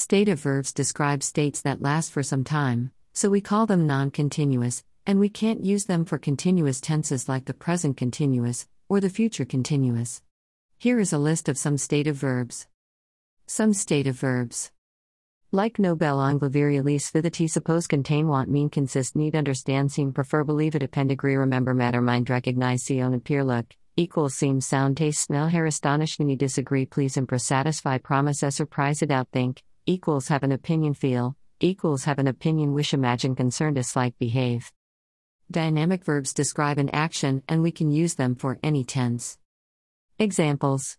Stative verbs describe states that last for some time, so we call them non continuous, and we can't use them for continuous tenses like the present continuous or the future continuous. Here is a list of some stative verbs. Some stative verbs. Like Nobel Anglovirialis fideti suppose contain want mean consist need understand seem prefer believe it depend agree remember matter mind recognize see own appear look equals seem sound taste smell hair astonish me disagree please impress satisfy promise surprise it out think equals have an opinion feel equals have an opinion wish imagine concern dislike behave. Dynamic verbs describe an action and we can use them for any tense. Examples.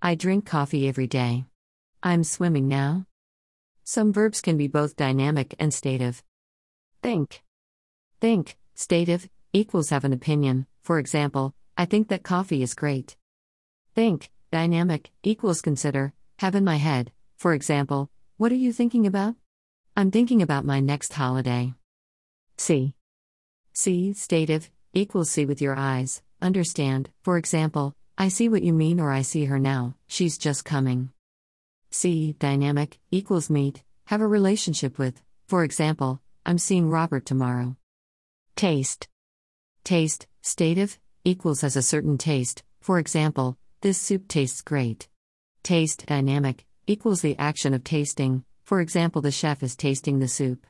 I drink coffee every day. I'm swimming now. Some verbs can be both dynamic and stative. Think. Think, stative, equals have an opinion, for example, I think that coffee is great. Think, dynamic, equals consider, have in my head, for example, what are you thinking about? I'm thinking about my next holiday. See. See, stative, equals see with your eyes, understand, for example, I see what you mean or I see her now, she's just coming. See, dynamic, equals meet, have a relationship with, for example, I'm seeing Robert tomorrow. Taste. Taste, stative, equals has a certain taste, for example, this soup tastes great. Taste, dynamic, equals the action of tasting, for example, the chef is tasting the soup.